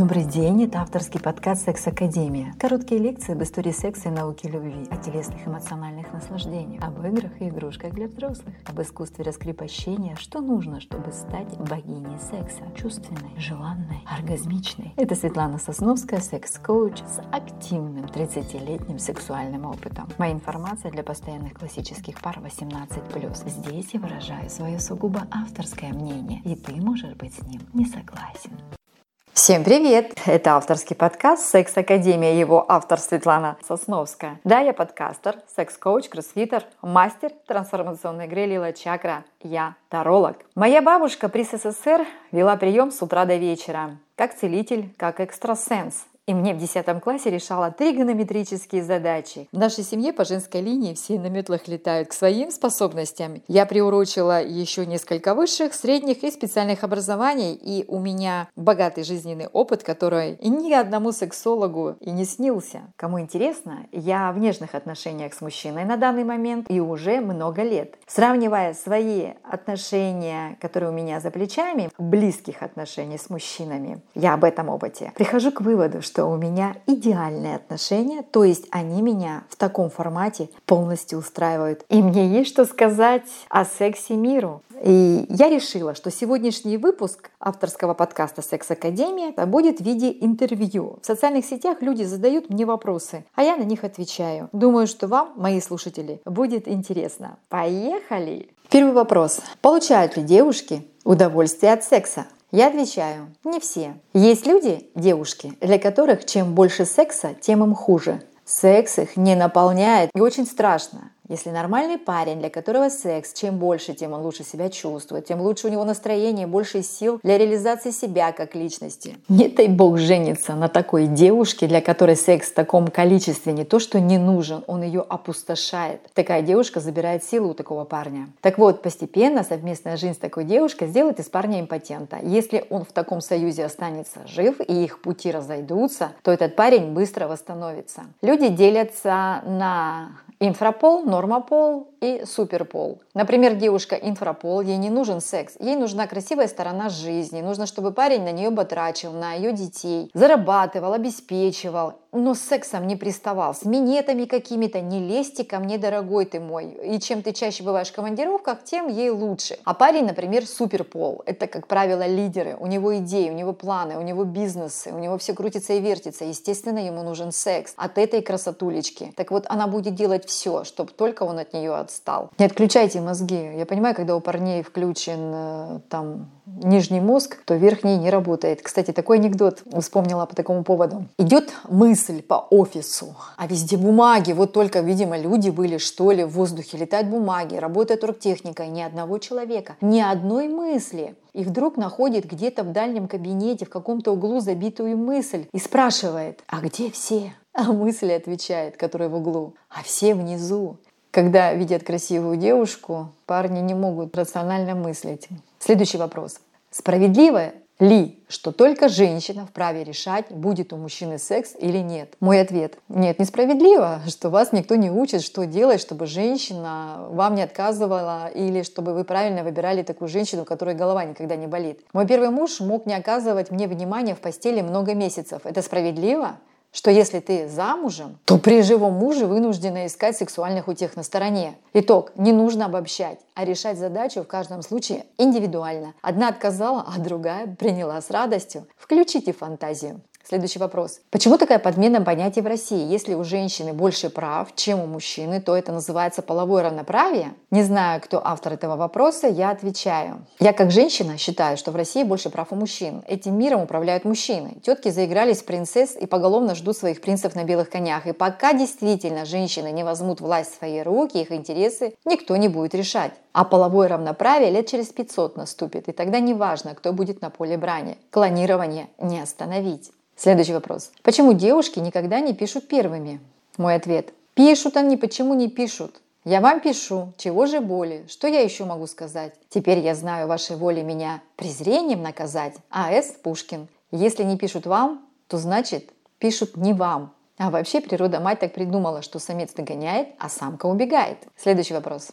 Добрый день, это авторский подкаст «Секс Академия». Короткие лекции об истории секса и науки любви, о телесных эмоциональных наслаждениях, об играх и игрушках для взрослых, об искусстве раскрепощения, что нужно, чтобы стать богиней секса, чувственной, желанной, оргазмичной. Это Светлана Сосновская, секс-коуч с активным 30-летним сексуальным опытом. Моя информация для постоянных классических пар 18+. Здесь я выражаю свое сугубо авторское мнение, и ты можешь быть с ним не согласен. Всем привет! Это авторский подкаст «Секс Академия». Его автор Светлана Сосновская. Да, я подкастер, секс-коуч, кроссфитер, мастер трансформационной игры Лила Чакра. Я таролог. Моя бабушка при СССР вела прием с утра до вечера. Как целитель, как экстрасенс. И мне в 10 классе решала тригонометрические задачи. В нашей семье по женской линии все на метлах летают к своим способностям. Я приурочила еще несколько высших, средних и специальных образований, и у меня богатый жизненный опыт, который ни одному сексологу и не снился. Кому интересно, я в нежных отношениях с мужчиной на данный момент и уже много лет. Сравнивая свои отношения, которые у меня за плечами, близких отношений с мужчинами, я об этом опыте, прихожу к выводу, что что у меня идеальные отношения, то есть они меня в таком формате полностью устраивают. И мне есть что сказать о сексе миру. И я решила, что сегодняшний выпуск авторского подкаста «Секс Академия» будет в виде интервью. В социальных сетях люди задают мне вопросы, а я на них отвечаю. Думаю, что вам, мои слушатели, будет интересно. Поехали! Первый вопрос. Получают ли девушки удовольствие от секса? Я отвечаю, не все. Есть люди, девушки, для которых чем больше секса, тем им хуже. Секс их не наполняет и очень страшно. Если нормальный парень, для которого секс, чем больше, тем он лучше себя чувствует, тем лучше у него настроение, больше сил для реализации себя как личности. Не дай бог жениться на такой девушке, для которой секс в таком количестве не то, что не нужен, он ее опустошает. Такая девушка забирает силу у такого парня. Так вот, постепенно совместная жизнь с такой девушкой сделает из парня импотента. Если он в таком союзе останется жив и их пути разойдутся, то этот парень быстро восстановится. Люди делятся на инфрапол, нормопол и суперпол. Например, девушка инфрапол, ей не нужен секс, ей нужна красивая сторона жизни, нужно, чтобы парень на нее батрачил, на ее детей, зарабатывал, обеспечивал, но с сексом не приставал, с минетами какими-то, не лезьте ко мне, дорогой ты мой. И чем ты чаще бываешь в командировках, тем ей лучше. А парень, например, суперпол. Это, как правило, лидеры. У него идеи, у него планы, у него бизнесы, у него все крутится и вертится. Естественно, ему нужен секс от этой красотулечки. Так вот, она будет делать все, чтобы только он от нее отстал. Не отключайте мозги. Я понимаю, когда у парней включен э, там нижний мозг, то верхний не работает. Кстати, такой анекдот вспомнила по такому поводу. Идет мысль по офису, а везде бумаги. Вот только, видимо, люди были, что ли, в воздухе. Летают бумаги, работает оргтехника, ни одного человека, ни одной мысли. И вдруг находит где-то в дальнем кабинете, в каком-то углу забитую мысль и спрашивает, а где все? А мысли отвечает, которая в углу, а все внизу. Когда видят красивую девушку, парни не могут рационально мыслить. Следующий вопрос. Справедливо ли, что только женщина вправе решать, будет у мужчины секс или нет? Мой ответ – нет, несправедливо, что вас никто не учит, что делать, чтобы женщина вам не отказывала или чтобы вы правильно выбирали такую женщину, которой голова никогда не болит. Мой первый муж мог не оказывать мне внимания в постели много месяцев. Это справедливо? Что если ты замужем, то при живом муже вынуждена искать сексуальных утех на стороне. Итог. Не нужно обобщать, а решать задачу в каждом случае индивидуально. Одна отказала, а другая приняла с радостью. Включите фантазию. Следующий вопрос. Почему такая подмена понятий в России? Если у женщины больше прав, чем у мужчины, то это называется половое равноправие? Не знаю, кто автор этого вопроса, я отвечаю. Я как женщина считаю, что в России больше прав у мужчин. Этим миром управляют мужчины. Тетки заигрались в принцесс и поголовно ждут своих принцев на белых конях. И пока действительно женщины не возьмут власть в свои руки, их интересы никто не будет решать. А половое равноправие лет через 500 наступит, и тогда неважно, кто будет на поле брани. Клонирование не остановить. Следующий вопрос. Почему девушки никогда не пишут первыми? Мой ответ. Пишут они, почему не пишут? Я вам пишу, чего же боли, что я еще могу сказать? Теперь я знаю вашей воли меня презрением наказать. А.С. Пушкин. Если не пишут вам, то значит пишут не вам. А вообще природа мать так придумала, что самец догоняет, а самка убегает. Следующий вопрос.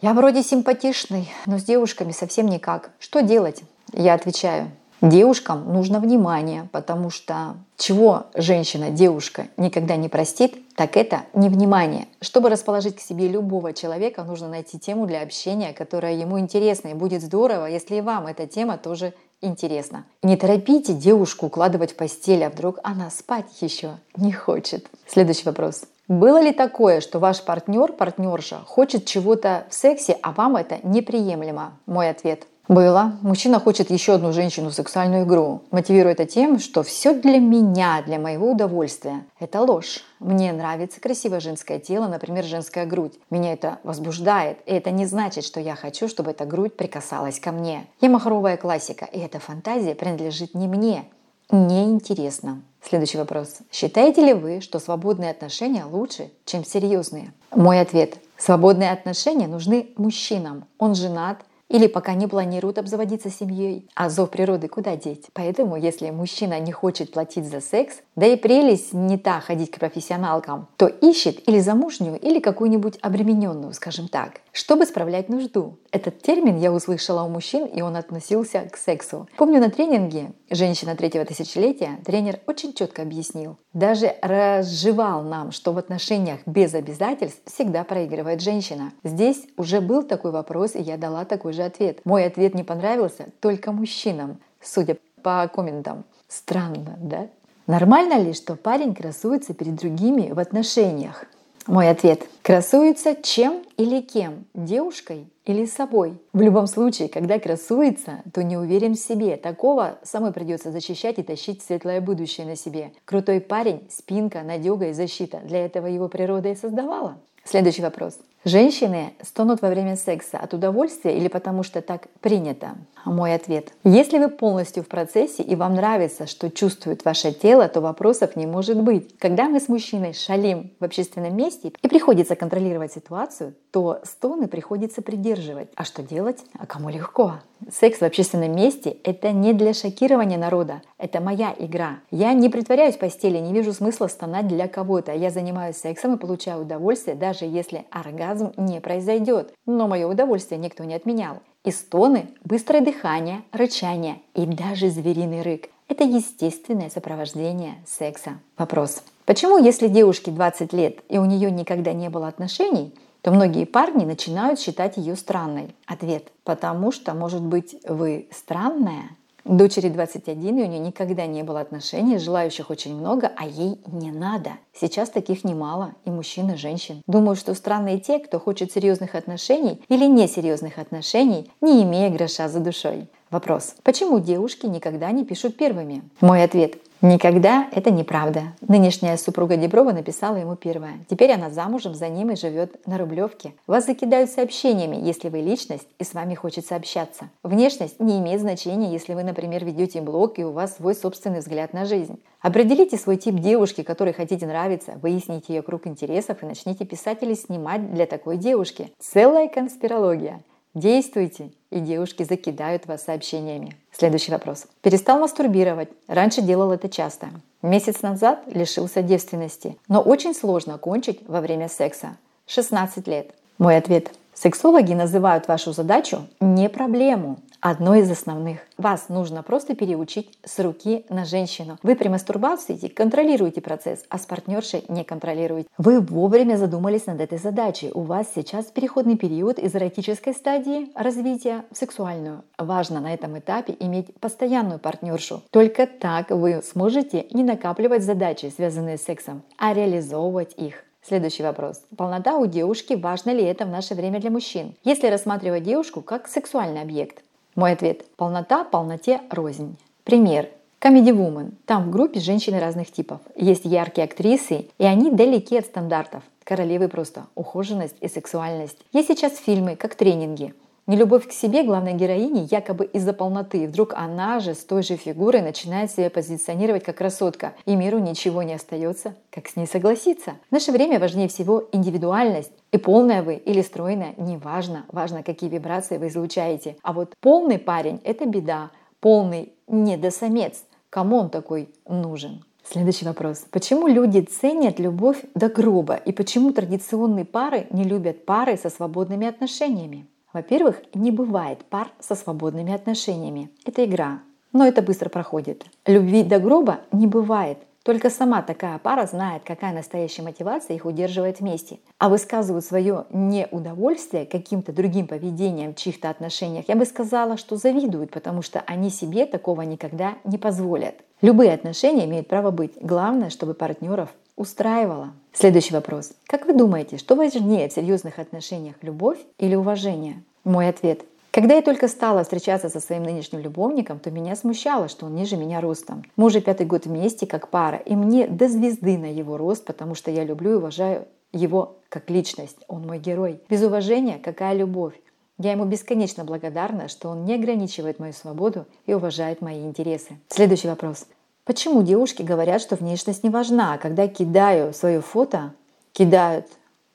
Я вроде симпатичный, но с девушками совсем никак. Что делать? Я отвечаю. Девушкам нужно внимание, потому что чего женщина, девушка никогда не простит, так это невнимание. Чтобы расположить к себе любого человека, нужно найти тему для общения, которая ему интересна. И будет здорово, если и вам эта тема тоже интересна. Не торопите девушку укладывать в постель, а вдруг она спать еще не хочет. Следующий вопрос. Было ли такое, что ваш партнер, партнерша хочет чего-то в сексе, а вам это неприемлемо? Мой ответ – было. Мужчина хочет еще одну женщину в сексуальную игру. Мотивируя это тем, что все для меня, для моего удовольствия. Это ложь. Мне нравится красивое женское тело, например, женская грудь. Меня это возбуждает. И это не значит, что я хочу, чтобы эта грудь прикасалась ко мне. Я махровая классика, и эта фантазия принадлежит не мне. Неинтересно. Следующий вопрос. Считаете ли вы, что свободные отношения лучше, чем серьезные? Мой ответ. Свободные отношения нужны мужчинам. Он женат, или пока не планируют обзаводиться семьей. А зов природы куда деть? Поэтому, если мужчина не хочет платить за секс, да и прелесть не та ходить к профессионалкам, то ищет или замужнюю, или какую-нибудь обремененную, скажем так, чтобы справлять нужду. Этот термин я услышала у мужчин, и он относился к сексу. Помню на тренинге «Женщина третьего тысячелетия» тренер очень четко объяснил, даже разжевал нам, что в отношениях без обязательств всегда проигрывает женщина. Здесь уже был такой вопрос, и я дала такой же ответ. Мой ответ не понравился только мужчинам, судя по комментам. Странно, да? Нормально ли, что парень красуется перед другими в отношениях? Мой ответ. Красуется чем или кем? Девушкой или собой? В любом случае, когда красуется, то не уверен в себе. Такого самой придется защищать и тащить светлое будущее на себе. Крутой парень, спинка, надега и защита. Для этого его природа и создавала. Следующий вопрос. Женщины стонут во время секса от удовольствия или потому что так принято? Мой ответ. Если вы полностью в процессе и вам нравится, что чувствует ваше тело, то вопросов не может быть. Когда мы с мужчиной шалим в общественном месте и приходится контролировать ситуацию, то стоны приходится придерживать. А что делать? А кому легко? Секс в общественном месте – это не для шокирования народа, это моя игра. Я не притворяюсь в постели, не вижу смысла стонать для кого-то. Я занимаюсь сексом и получаю удовольствие, даже если оргазм не произойдет. Но мое удовольствие никто не отменял. И стоны, быстрое дыхание, рычание и даже звериный рык – это естественное сопровождение секса. Вопрос. Почему, если девушке 20 лет и у нее никогда не было отношений – то многие парни начинают считать ее странной. Ответ. Потому что, может быть, вы странная? Дочери 21, и у нее никогда не было отношений, желающих очень много, а ей не надо. Сейчас таких немало, и мужчин, и женщин. Думаю, что странные те, кто хочет серьезных отношений или несерьезных отношений, не имея гроша за душой. Вопрос. Почему девушки никогда не пишут первыми? Мой ответ. Никогда это неправда. Нынешняя супруга Деброва написала ему первое. Теперь она замужем за ним и живет на Рублевке. Вас закидают сообщениями, если вы личность и с вами хочется общаться. Внешность не имеет значения, если вы, например, ведете блог и у вас свой собственный взгляд на жизнь. Определите свой тип девушки, которой хотите нравиться, выясните ее круг интересов и начните писать или снимать для такой девушки. Целая конспирология. Действуйте, и девушки закидают вас сообщениями. Следующий вопрос. Перестал мастурбировать. Раньше делал это часто. Месяц назад лишился девственности. Но очень сложно кончить во время секса. 16 лет. Мой ответ. Сексологи называют вашу задачу не проблему, одно из основных. Вас нужно просто переучить с руки на женщину. Вы при мастурбации контролируете процесс, а с партнершей не контролируете. Вы вовремя задумались над этой задачей. У вас сейчас переходный период из эротической стадии развития в сексуальную. Важно на этом этапе иметь постоянную партнершу. Только так вы сможете не накапливать задачи, связанные с сексом, а реализовывать их. Следующий вопрос. Полнота у девушки, важно ли это в наше время для мужчин? Если рассматривать девушку как сексуальный объект, мой ответ – полнота полноте рознь. Пример. Comedy Woman. Там в группе женщины разных типов. Есть яркие актрисы, и они далеки от стандартов. Королевы просто ухоженность и сексуальность. Есть сейчас фильмы, как тренинги. Нелюбовь к себе главной героини якобы из-за полноты. Вдруг она же с той же фигурой начинает себя позиционировать как красотка. И миру ничего не остается, как с ней согласиться. В наше время важнее всего индивидуальность и полная вы или стройная, не важно. Важно, какие вибрации вы излучаете. А вот полный парень – это беда. Полный недосамец. Кому он такой нужен? Следующий вопрос. Почему люди ценят любовь до гроба? И почему традиционные пары не любят пары со свободными отношениями? Во-первых, не бывает пар со свободными отношениями. Это игра. но это быстро проходит. Любви до гроба не бывает. Только сама такая пара знает, какая настоящая мотивация их удерживает вместе. А высказывают свое неудовольствие каким-то другим поведением в чьих-то отношениях, я бы сказала, что завидуют, потому что они себе такого никогда не позволят. Любые отношения имеют право быть. Главное, чтобы партнеров устраивало. Следующий вопрос. Как вы думаете, что важнее в серьезных отношениях, любовь или уважение? Мой ответ когда я только стала встречаться со своим нынешним любовником, то меня смущало, что он ниже меня ростом. Мы уже пятый год вместе, как пара, и мне до звезды на его рост, потому что я люблю и уважаю его как личность. Он мой герой. Без уважения какая любовь? Я ему бесконечно благодарна, что он не ограничивает мою свободу и уважает мои интересы. Следующий вопрос. Почему девушки говорят, что внешность не важна, а когда кидаю свое фото, кидают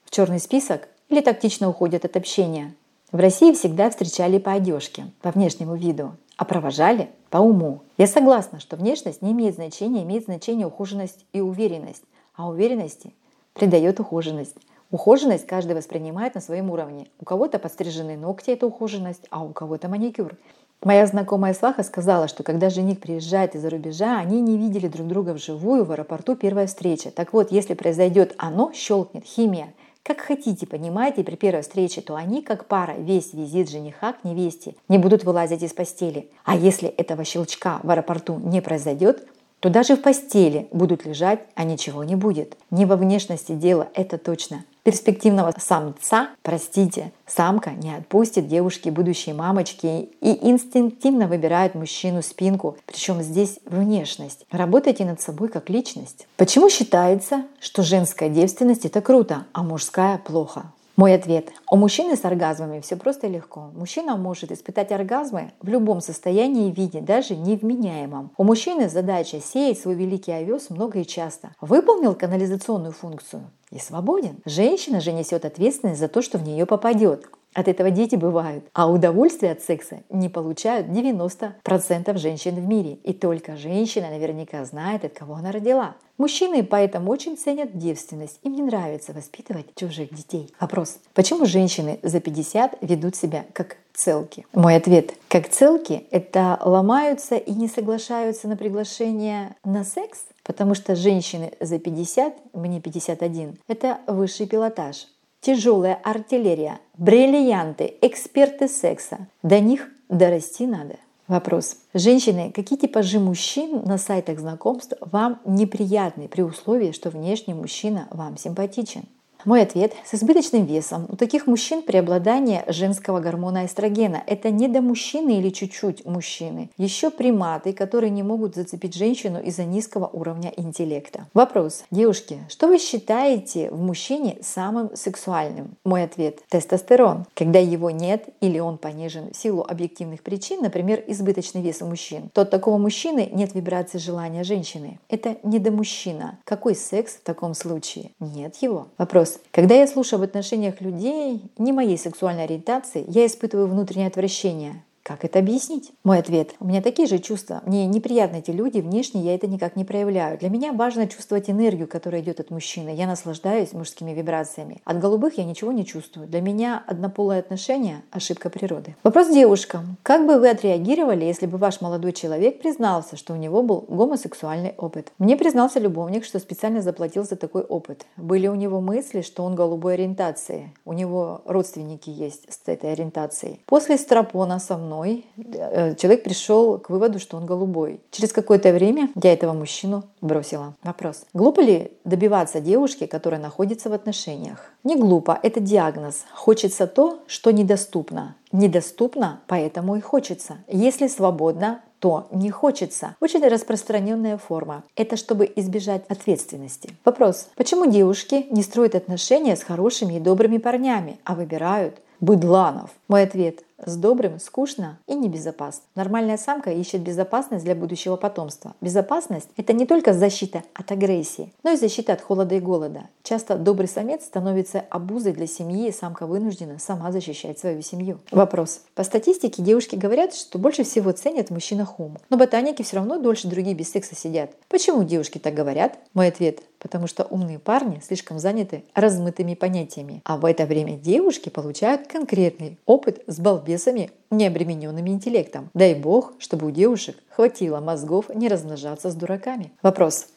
в черный список или тактично уходят от общения? В России всегда встречали по одежке, по внешнему виду, а провожали по уму. Я согласна, что внешность не имеет значения, имеет значение ухоженность и уверенность, а уверенности придает ухоженность. Ухоженность каждый воспринимает на своем уровне. У кого-то подстриженные ногти – это ухоженность, а у кого-то маникюр. Моя знакомая сваха сказала, что когда жених приезжает из-за рубежа, они не видели друг друга вживую в аэропорту первая встреча. Так вот, если произойдет оно, щелкнет химия – как хотите, понимаете, при первой встрече, то они, как пара, весь визит жениха к невесте не будут вылазить из постели. А если этого щелчка в аэропорту не произойдет, то даже в постели будут лежать, а ничего не будет. Не во внешности дело, это точно. Перспективного самца, простите, самка не отпустит девушки, будущие мамочки и инстинктивно выбирает мужчину спинку, причем здесь внешность. Работайте над собой как личность. Почему считается, что женская девственность это круто, а мужская плохо? Мой ответ. У мужчины с оргазмами все просто и легко. Мужчина может испытать оргазмы в любом состоянии и виде, даже невменяемом. У мужчины задача сеять свой великий овес много и часто. Выполнил канализационную функцию и свободен. Женщина же несет ответственность за то, что в нее попадет. От этого дети бывают. А удовольствие от секса не получают 90% женщин в мире. И только женщина наверняка знает, от кого она родила. Мужчины поэтому очень ценят девственность. Им не нравится воспитывать чужих детей. Вопрос. Почему женщины за 50 ведут себя как целки? Мой ответ. Как целки это ломаются и не соглашаются на приглашение на секс, потому что женщины за 50, мне 51, это высший пилотаж тяжелая артиллерия, бриллианты, эксперты секса. До них дорасти надо. Вопрос. Женщины, какие типажи мужчин на сайтах знакомств вам неприятны при условии, что внешний мужчина вам симпатичен? Мой ответ – с избыточным весом. У таких мужчин преобладание женского гормона эстрогена. Это не до мужчины или чуть-чуть мужчины. Еще приматы, которые не могут зацепить женщину из-за низкого уровня интеллекта. Вопрос. Девушки, что вы считаете в мужчине самым сексуальным? Мой ответ – тестостерон. Когда его нет или он понижен в силу объективных причин, например, избыточный вес у мужчин, то от такого мужчины нет вибрации желания женщины. Это не до мужчина. Какой секс в таком случае? Нет его. Вопрос. Когда я слушаю об отношениях людей, не моей сексуальной ориентации, я испытываю внутреннее отвращение. Как это объяснить? Мой ответ. У меня такие же чувства. Мне неприятны эти люди, внешне я это никак не проявляю. Для меня важно чувствовать энергию, которая идет от мужчины. Я наслаждаюсь мужскими вибрациями. От голубых я ничего не чувствую. Для меня однополые отношения – ошибка природы. Вопрос девушкам. Как бы вы отреагировали, если бы ваш молодой человек признался, что у него был гомосексуальный опыт? Мне признался любовник, что специально заплатил за такой опыт. Были у него мысли, что он голубой ориентации. У него родственники есть с этой ориентацией. После стропона со мной мной, э, человек пришел к выводу, что он голубой. Через какое-то время я этого мужчину бросила. Вопрос. Глупо ли добиваться девушки, которая находится в отношениях? Не глупо, это диагноз. Хочется то, что недоступно. Недоступно, поэтому и хочется. Если свободно, то не хочется. Очень распространенная форма. Это чтобы избежать ответственности. Вопрос. Почему девушки не строят отношения с хорошими и добрыми парнями, а выбирают быдланов? Мой ответ с добрым скучно и небезопасно. Нормальная самка ищет безопасность для будущего потомства. Безопасность – это не только защита от агрессии, но и защита от холода и голода. Часто добрый самец становится обузой для семьи, и самка вынуждена сама защищать свою семью. Вопрос. По статистике девушки говорят, что больше всего ценят в мужчинах ум. Но ботаники все равно дольше других без секса сидят. Почему девушки так говорят? Мой ответ – потому что умные парни слишком заняты размытыми понятиями. А в это время девушки получают конкретный опыт с балбесом балбесами, не обремененными интеллектом. Дай бог, чтобы у девушек хватило мозгов не размножаться с дураками. Вопрос.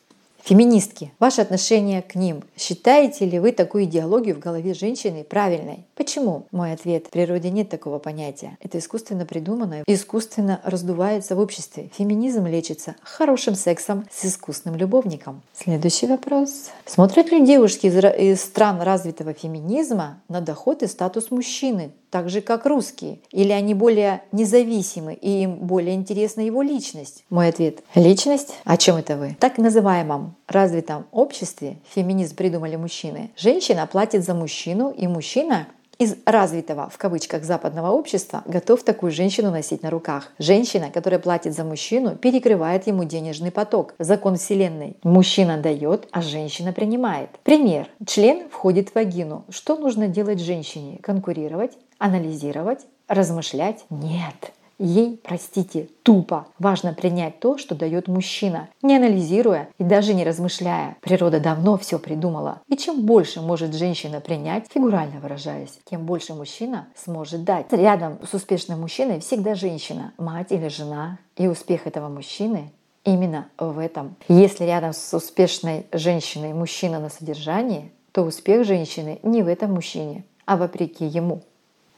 Феминистки, ваше отношение к ним. Считаете ли вы такую идеологию в голове женщины правильной? Почему? Мой ответ. В природе нет такого понятия. Это искусственно придуманное, искусственно раздувается в обществе. Феминизм лечится хорошим сексом с искусным любовником. Следующий вопрос. Смотрят ли девушки из стран развитого феминизма на доход и статус мужчины? Так же как русские? Или они более независимы и им более интересна его личность? Мой ответ – личность. О чем это вы? Так называемом развитом обществе, феминизм придумали мужчины, женщина платит за мужчину, и мужчина из развитого, в кавычках, западного общества готов такую женщину носить на руках. Женщина, которая платит за мужчину, перекрывает ему денежный поток. Закон Вселенной. Мужчина дает, а женщина принимает. Пример. Член входит в вагину. Что нужно делать женщине? Конкурировать? Анализировать? Размышлять? Нет. Ей, простите, тупо важно принять то, что дает мужчина, не анализируя и даже не размышляя. Природа давно все придумала. И чем больше может женщина принять, фигурально выражаясь, тем больше мужчина сможет дать. Рядом с успешным мужчиной всегда женщина, мать или жена. И успех этого мужчины именно в этом. Если рядом с успешной женщиной мужчина на содержании, то успех женщины не в этом мужчине, а вопреки ему.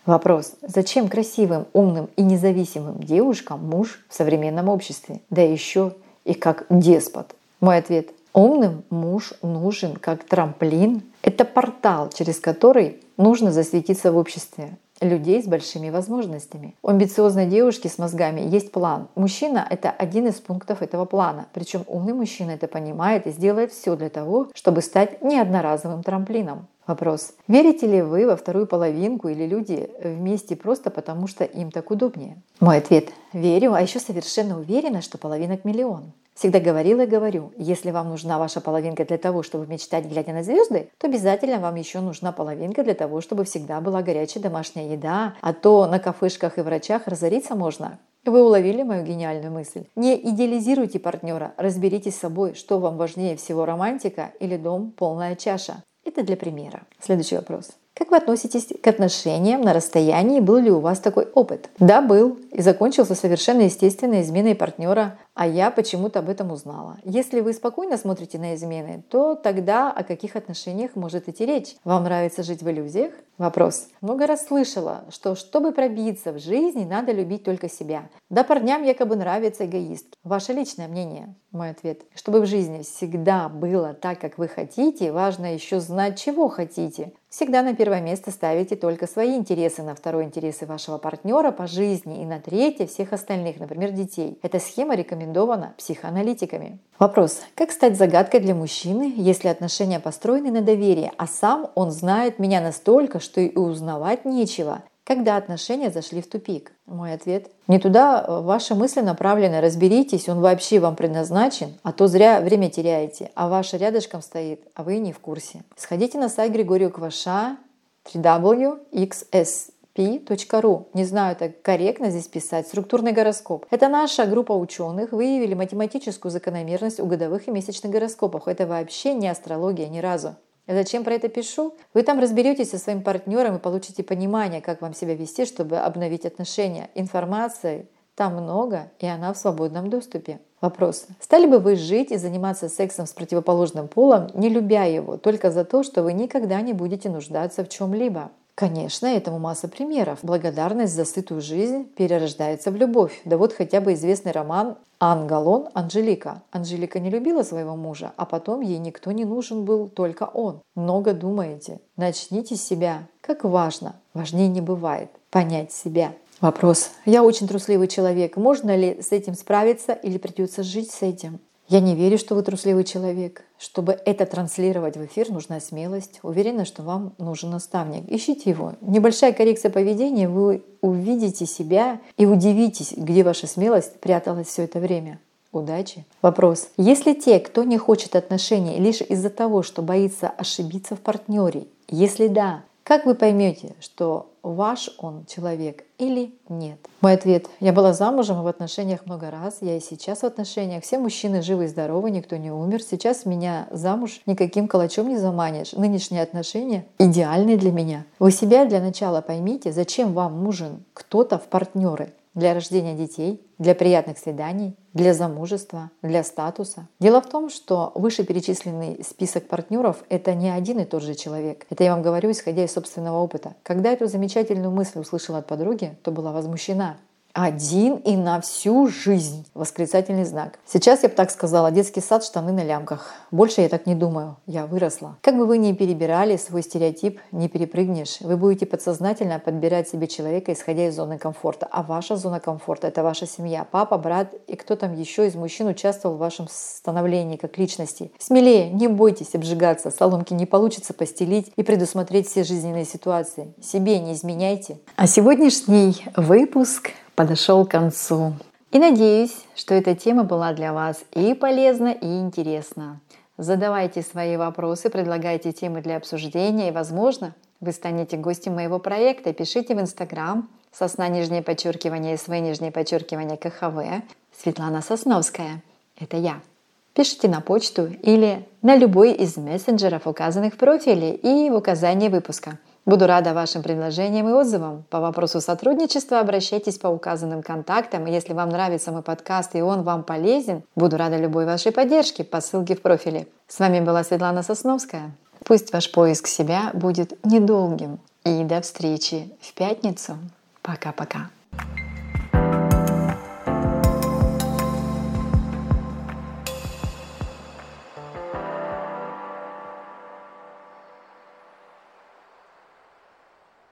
Вопрос. Зачем красивым, умным и независимым девушкам муж в современном обществе? Да еще и как деспот. Мой ответ. Умным муж нужен как трамплин. Это портал, через который нужно засветиться в обществе людей с большими возможностями. У амбициозной девушки с мозгами есть план. Мужчина — это один из пунктов этого плана. Причем умный мужчина это понимает и сделает все для того, чтобы стать не одноразовым трамплином. Вопрос. Верите ли вы во вторую половинку или люди вместе просто потому, что им так удобнее? Мой ответ. Верю, а еще совершенно уверена, что половинок миллион. Всегда говорила и говорю, если вам нужна ваша половинка для того, чтобы мечтать, глядя на звезды, то обязательно вам еще нужна половинка для того, чтобы всегда была горячая домашняя еда, а то на кафешках и врачах разориться можно. Вы уловили мою гениальную мысль? Не идеализируйте партнера, разберитесь с собой, что вам важнее всего романтика или дом полная чаша. Это для примера. Следующий вопрос. Как вы относитесь к отношениям на расстоянии? Был ли у вас такой опыт? Да, был. И закончился совершенно естественной изменой партнера а я почему-то об этом узнала. Если вы спокойно смотрите на измены, то тогда о каких отношениях может идти речь? Вам нравится жить в иллюзиях? Вопрос. Много раз слышала, что чтобы пробиться в жизни, надо любить только себя. Да парням якобы нравится эгоист. Ваше личное мнение? Мой ответ. Чтобы в жизни всегда было так, как вы хотите, важно еще знать, чего хотите. Всегда на первое место ставите только свои интересы, на второе интересы вашего партнера по жизни и на третье всех остальных, например, детей. Эта схема рекомендуется рекомендовано психоаналитиками. Вопрос. Как стать загадкой для мужчины, если отношения построены на доверии, а сам он знает меня настолько, что и узнавать нечего? Когда отношения зашли в тупик? Мой ответ. Не туда э, ваши мысли направлены. Разберитесь, он вообще вам предназначен, а то зря время теряете, а ваш рядышком стоит, а вы не в курсе. Сходите на сайт Григория Кваша www.xs p.ru. Не знаю, так корректно здесь писать. Структурный гороскоп. Это наша группа ученых выявили математическую закономерность у годовых и месячных гороскопов. Это вообще не астрология ни разу. Зачем про это пишу? Вы там разберетесь со своим партнером и получите понимание, как вам себя вести, чтобы обновить отношения. Информации там много, и она в свободном доступе. Вопрос. Стали бы вы жить и заниматься сексом с противоположным полом, не любя его, только за то, что вы никогда не будете нуждаться в чем-либо? Конечно, этому масса примеров. Благодарность за сытую жизнь перерождается в любовь. Да вот хотя бы известный роман Ангалон Анжелика. Анжелика не любила своего мужа, а потом ей никто не нужен был, только он. Много думаете. Начните с себя. Как важно. Важнее не бывает. Понять себя. Вопрос. Я очень трусливый человек. Можно ли с этим справиться или придется жить с этим? Я не верю, что вы трусливый человек. Чтобы это транслировать в эфир, нужна смелость. Уверена, что вам нужен наставник. Ищите его. Небольшая коррекция поведения, вы увидите себя и удивитесь, где ваша смелость пряталась все это время. Удачи. Вопрос. Если те, кто не хочет отношений лишь из-за того, что боится ошибиться в партнере, если да, Как вы поймете, что ваш он человек или нет? Мой ответ. Я была замужем и в отношениях много раз. Я и сейчас в отношениях. Все мужчины живы и здоровы, никто не умер. Сейчас меня замуж никаким калачом не заманишь. Нынешние отношения идеальны для меня. Вы себя для начала поймите, зачем вам нужен кто-то в партнеры для рождения детей, для приятных свиданий, для замужества, для статуса. Дело в том, что вышеперечисленный список партнеров — это не один и тот же человек. Это я вам говорю, исходя из собственного опыта. Когда эту замечательную мысль услышала от подруги, то была возмущена. Один и на всю жизнь. Восклицательный знак. Сейчас я бы так сказала, детский сад, штаны на лямках. Больше я так не думаю. Я выросла. Как бы вы ни перебирали свой стереотип, не перепрыгнешь. Вы будете подсознательно подбирать себе человека, исходя из зоны комфорта. А ваша зона комфорта – это ваша семья. Папа, брат и кто там еще из мужчин участвовал в вашем становлении как личности. Смелее, не бойтесь обжигаться. Соломки не получится постелить и предусмотреть все жизненные ситуации. Себе не изменяйте. А сегодняшний выпуск подошел к концу. И надеюсь, что эта тема была для вас и полезна, и интересна. Задавайте свои вопросы, предлагайте темы для обсуждения, и, возможно, вы станете гостем моего проекта. Пишите в Инстаграм сосна нижнее подчеркивание СВ нижнее подчеркивание КХВ Светлана Сосновская. Это я. Пишите на почту или на любой из мессенджеров, указанных в профиле и в указании выпуска – Буду рада вашим предложениям и отзывам. По вопросу сотрудничества обращайтесь по указанным контактам. Если вам нравится мой подкаст и он вам полезен, буду рада любой вашей поддержке по ссылке в профиле. С вами была Светлана Сосновская. Пусть ваш поиск себя будет недолгим. И до встречи в пятницу. Пока-пока.